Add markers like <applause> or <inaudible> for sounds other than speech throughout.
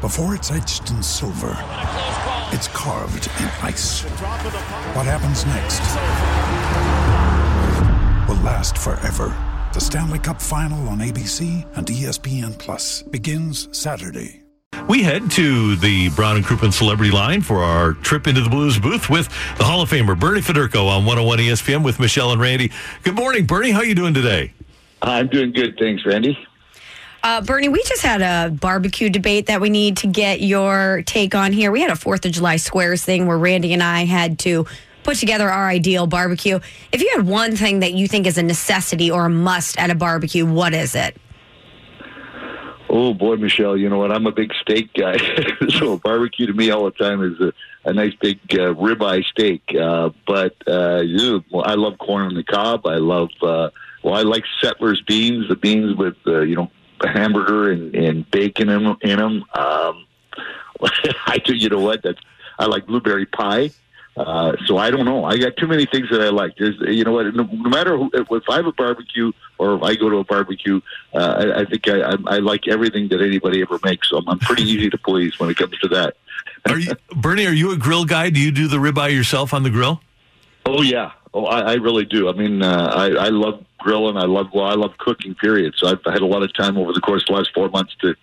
Before it's etched in silver, it's carved in ice. What happens next will last forever. The Stanley Cup Final on ABC and ESPN Plus begins Saturday. We head to the Brown and Crouppen Celebrity Line for our trip into the Blues booth with the Hall of Famer Bernie Federko on 101 ESPN with Michelle and Randy. Good morning, Bernie. How are you doing today? I'm doing good, thanks, Randy. Uh, Bernie, we just had a barbecue debate that we need to get your take on here. We had a Fourth of July squares thing where Randy and I had to put together our ideal barbecue. If you had one thing that you think is a necessity or a must at a barbecue, what is it? Oh boy, Michelle, you know what? I'm a big steak guy, <laughs> so barbecue to me all the time is a, a nice big uh, ribeye steak. Uh, but uh, you, well, I love corn on the cob. I love. Uh, well, I like settlers beans, the beans with uh, you know hamburger and, and bacon in, in them. Um, <laughs> I do. You know what? That's I like blueberry pie. Uh, so I don't know. I got too many things that I like. There's, you know what? No, no matter who, if I have a barbecue or if I go to a barbecue, uh, I, I think I, I, I like everything that anybody ever makes. So I'm, I'm pretty easy to please when it comes to that. Are you, Bernie? Are you a grill guy? Do you do the ribeye yourself on the grill? Oh yeah. Oh, I, I really do. I mean, uh, I, I love grilling. I love well, I love cooking. Period. So I've had a lot of time over the course of the last four months to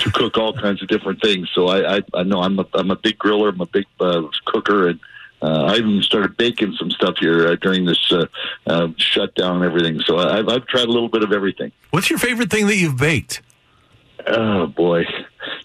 to cook all <laughs> kinds of different things. So I I, I know I'm a I'm a big griller. I'm a big uh, cooker, and uh, I even started baking some stuff here uh, during this uh, uh, shutdown and everything. So I've I've tried a little bit of everything. What's your favorite thing that you've baked? Oh boy,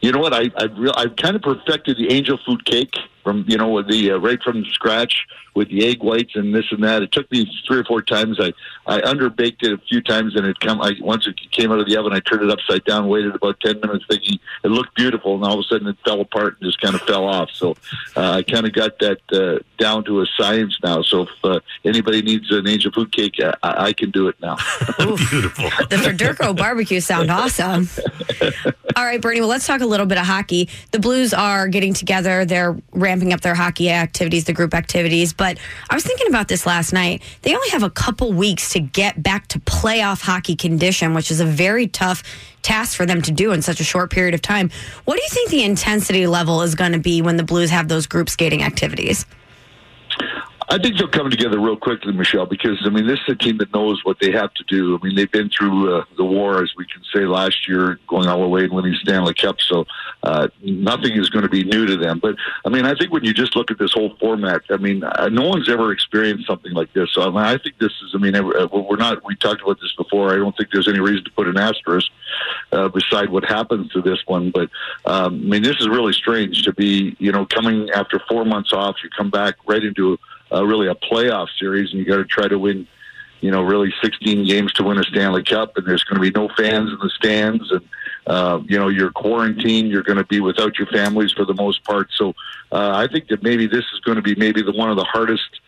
you know what? I I've, real, I've kind of perfected the angel food cake from you know the uh, right from scratch with the egg whites and this and that. It took me three or four times. I I underbaked it a few times and it come. I once it came out of the oven, I turned it upside down, waited about ten minutes, thinking it looked beautiful, and all of a sudden it fell apart and just kind of fell off. So uh, I kind of got that uh, down to a science now. So if uh, anybody needs an angel food cake, I, I can do it now. <laughs> Beautiful. <laughs> The Federko barbecue sound <laughs> awesome. All right, Bernie. Well, let's talk a little bit of hockey. The Blues are getting together. They're ramping up their hockey activities, the group activities. But I was thinking about this last night. They only have a couple weeks to get back to playoff hockey condition, which is a very tough task for them to do in such a short period of time. What do you think the intensity level is going to be when the Blues have those group skating activities? I think they'll come together real quickly, Michelle, because I mean this is a team that knows what they have to do. I mean they've been through uh, the war, as we can say, last year, going all the way and winning Stanley Cup. So uh, nothing is going to be new to them. But I mean, I think when you just look at this whole format, I mean, uh, no one's ever experienced something like this. So I, mean, I think this is. I mean, uh, we're not. We talked about this before. I don't think there's any reason to put an asterisk uh, beside what happens to this one. But um, I mean, this is really strange to be, you know, coming after four months off. You come back right into uh, really a playoff series, and you got to try to win, you know, really 16 games to win a Stanley Cup, and there's going to be no fans in the stands, and uh, you know, you're quarantined. You're going to be without your families for the most part. So uh, I think that maybe this is going to be maybe the one of the hardest.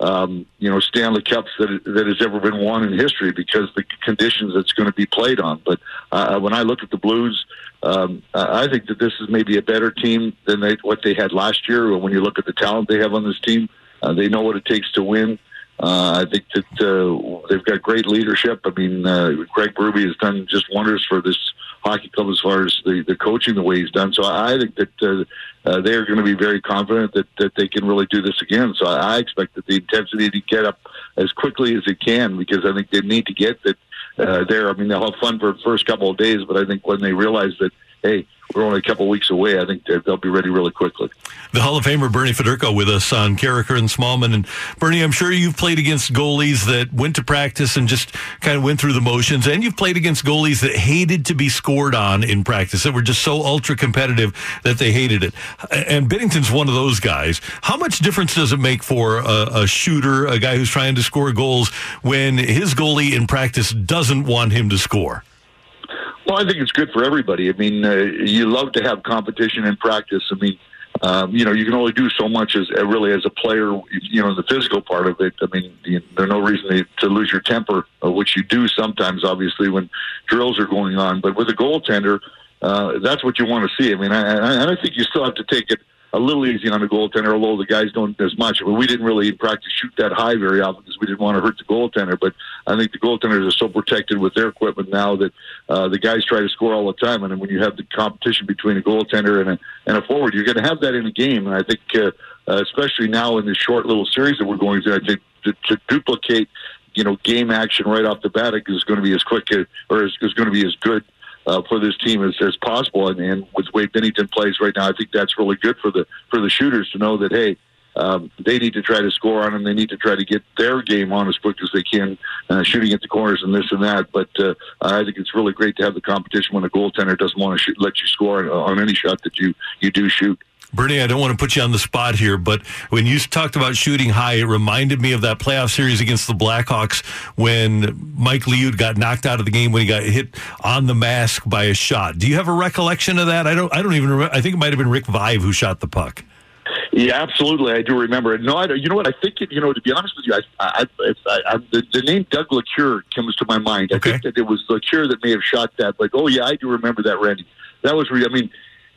Um, you know, Stanley Cups that that has ever been won in history because the conditions it's going to be played on. But uh, when I look at the Blues, um, I think that this is maybe a better team than they, what they had last year. When you look at the talent they have on this team, uh, they know what it takes to win. Uh, I think that uh, they've got great leadership. I mean, uh, Craig Berube has done just wonders for this hockey club as far as the, the coaching the way he's done. So I think that uh, uh, they are going to be very confident that, that they can really do this again. So I, I expect that the intensity to get up as quickly as it can because I think they need to get that uh, there. I mean, they'll have fun for the first couple of days, but I think when they realize that, hey, we're only a couple weeks away, I think they'll be ready really quickly. The Hall of Famer Bernie Federko with us on Karraker and Smallmon. And Bernie, I'm sure you've played against goalies that went to practice and just kind of went through the motions, and you've played against goalies that hated to be scored on in practice, that were just so ultra competitive that they hated it. And Binnington's one of those guys. How much difference does it make for a, a shooter, a guy who's trying to score goals, when his goalie in practice doesn't want him to score? Well, I think it's good for everybody. I mean, uh, you love to have competition in practice. I mean, um, you know, you can only do so much as uh, really as a player. You know, the physical part of it. I mean, you, there's no reason to, to lose your temper, uh, which you do sometimes, obviously, when drills are going on. But with a goaltender, uh, that's what you want to see. I mean, I, I, I think you still have to take it a little easy on the goaltender, although the guys don't as much. Mean, we didn't really practice shoot that high very often because we didn't want to hurt the goaltender. But I think the goaltenders are so protected with their equipment now that uh, the guys try to score all the time. And when you have the competition between a goaltender and a, and a forward, you're going to have that in a game. And I think, uh, uh, especially now in this short little series that we're going through, I think to, to duplicate, you know, game action right off the bat is going to be as quick as, or is, is going to be as good uh, for this team as, as possible. And, and with way Binnington plays right now, I think that's really good for the for the shooters to know that hey, um, they need to try to score on them. They need to try to get their game on as quick as they can, uh, shooting at the corners and this and that. But uh, I think it's really great to have the competition when a goaltender doesn't want to shoot, let you score on, on any shot that you you do shoot. Bernie, I don't want to put you on the spot here, but when you talked about shooting high, it reminded me of that playoff series against the Blackhawks when Mike Liut got knocked out of the game when he got hit on the mask by a shot. Do you have a recollection of that? I don't. I don't even remember. I think it might have been Rick Vaive who shot the puck. Yeah, absolutely. I do remember it. No, I don't. You know what? I think it. You know, to be honest with you, I, I, I, I the, the name Doug Lecuyer comes to my mind. I Okay. think that it was Lecuyer that may have shot that. Like, oh yeah, I do remember that, Randy. That was. Re- I mean,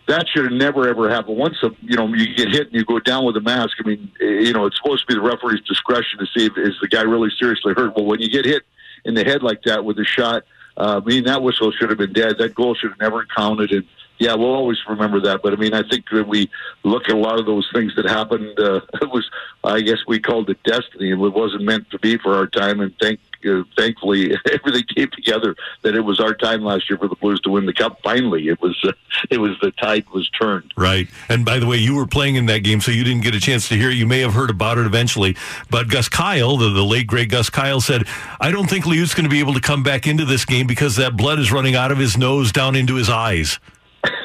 that should have never ever happened. Once a, you know you get hit and you go down with a mask. I mean, you know, it's supposed to be the referee's discretion to see if is the guy really seriously hurt. Well, when you get hit in the head like that with a shot, uh, I mean that whistle should have been dead. That goal should have never counted. And yeah, we'll always remember that. But I mean, I think that we look at a lot of those things that happened. Uh, <laughs> it was, I guess, we called it destiny. It wasn't meant to be for our time. And thank, uh, thankfully, <laughs> everything came together that it was our time last year for the Blues to win the cup. Finally, it was, uh, <laughs> it was the tide was turned. Right. And by the way, you were playing in that game, so you didn't get a chance to hear it. You may have heard about it eventually. But Gus Kyle, the, the late great Gus Kyle, said, I don't think Liut's going to be able to come back into this game because that blood is running out of his nose down into his eyes.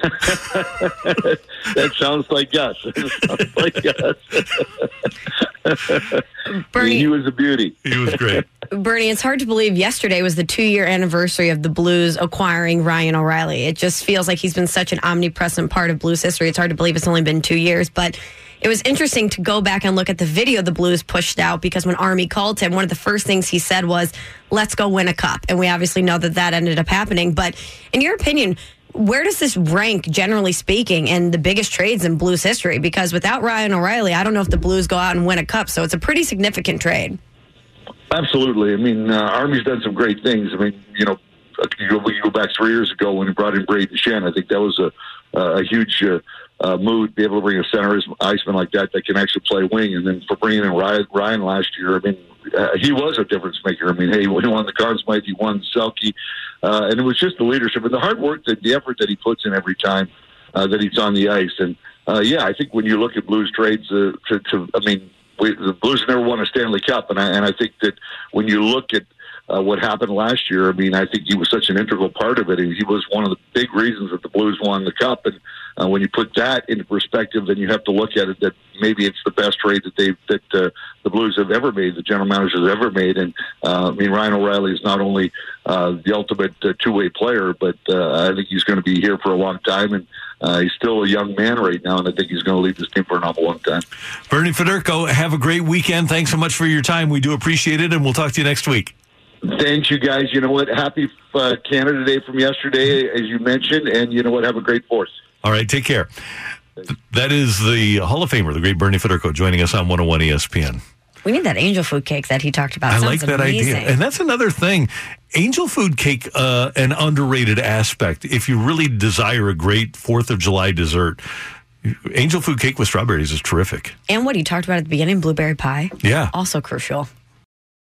<laughs> that sounds like us. <laughs> sounds like us. <laughs> Bernie, he was a beauty. He was great. Bernie, it's hard to believe yesterday was the two year anniversary of the Blues acquiring Ryan O'Reilly. It just feels like he's been such an omnipresent part of Blues history. It's hard to believe it's only been two years, but it was interesting to go back and look at the video the Blues pushed out because when Army called him, one of the first things he said was, let's go win a cup. And we obviously know that that ended up happening. But in your opinion, where does this rank, generally speaking, in the biggest trades in Blues history? Because without Ryan O'Reilly, I don't know if the Blues go out and win a cup. So it's a pretty significant trade. Absolutely. I mean, uh, Army's done some great things. I mean, you know, you go, back three years ago when he brought in Brayden Schenn. I think that was a a huge uh, uh, move to be able to bring a center iceman like that that can actually play wing. And then for bringing in Ryan, last year, I mean, uh, he was a difference maker. I mean, hey, he won the Conn Smythe, he won Selke, uh, and it was just the leadership and the hard work, that the effort that he puts in every time uh, that he's on the ice. And uh, yeah, I think when you look at Blues trades, uh, to, to I mean, we, the Blues never won a Stanley Cup, and I, and I think that when you look at uh, what happened last year, I mean, I think he was such an integral part of it. He was one of the big reasons that the Blues won the Cup. And uh, when you put that into perspective, then you have to look at it that maybe it's the best trade that they that uh, the Blues have ever made, the general managers have ever made. And uh, I mean, Ryan O'Reilly is not only uh, the ultimate uh, two-way player, but uh, I think he's going to be here for a long time. And uh, he's still a young man right now, and I think he's going to lead this team for an awful long time. Bernie Federko, have a great weekend. Thanks so much for your time. We do appreciate it, and we'll talk to you next week. Thanks, you guys. You know what? Happy uh, Canada Day from yesterday, as you mentioned, and you know what? Have a great fourth. All right, take care. Th- That is the Hall of Famer, the great Bernie Federko, joining us on 101 ESPN. We need that angel food cake that he talked about. I Sounds like that amazing. idea. And that's another thing. Angel food cake, uh, an underrated aspect. If you really desire a great Fourth of July dessert, angel food cake with strawberries is terrific. And what he talked about at the beginning, blueberry pie, Yeah. also crucial.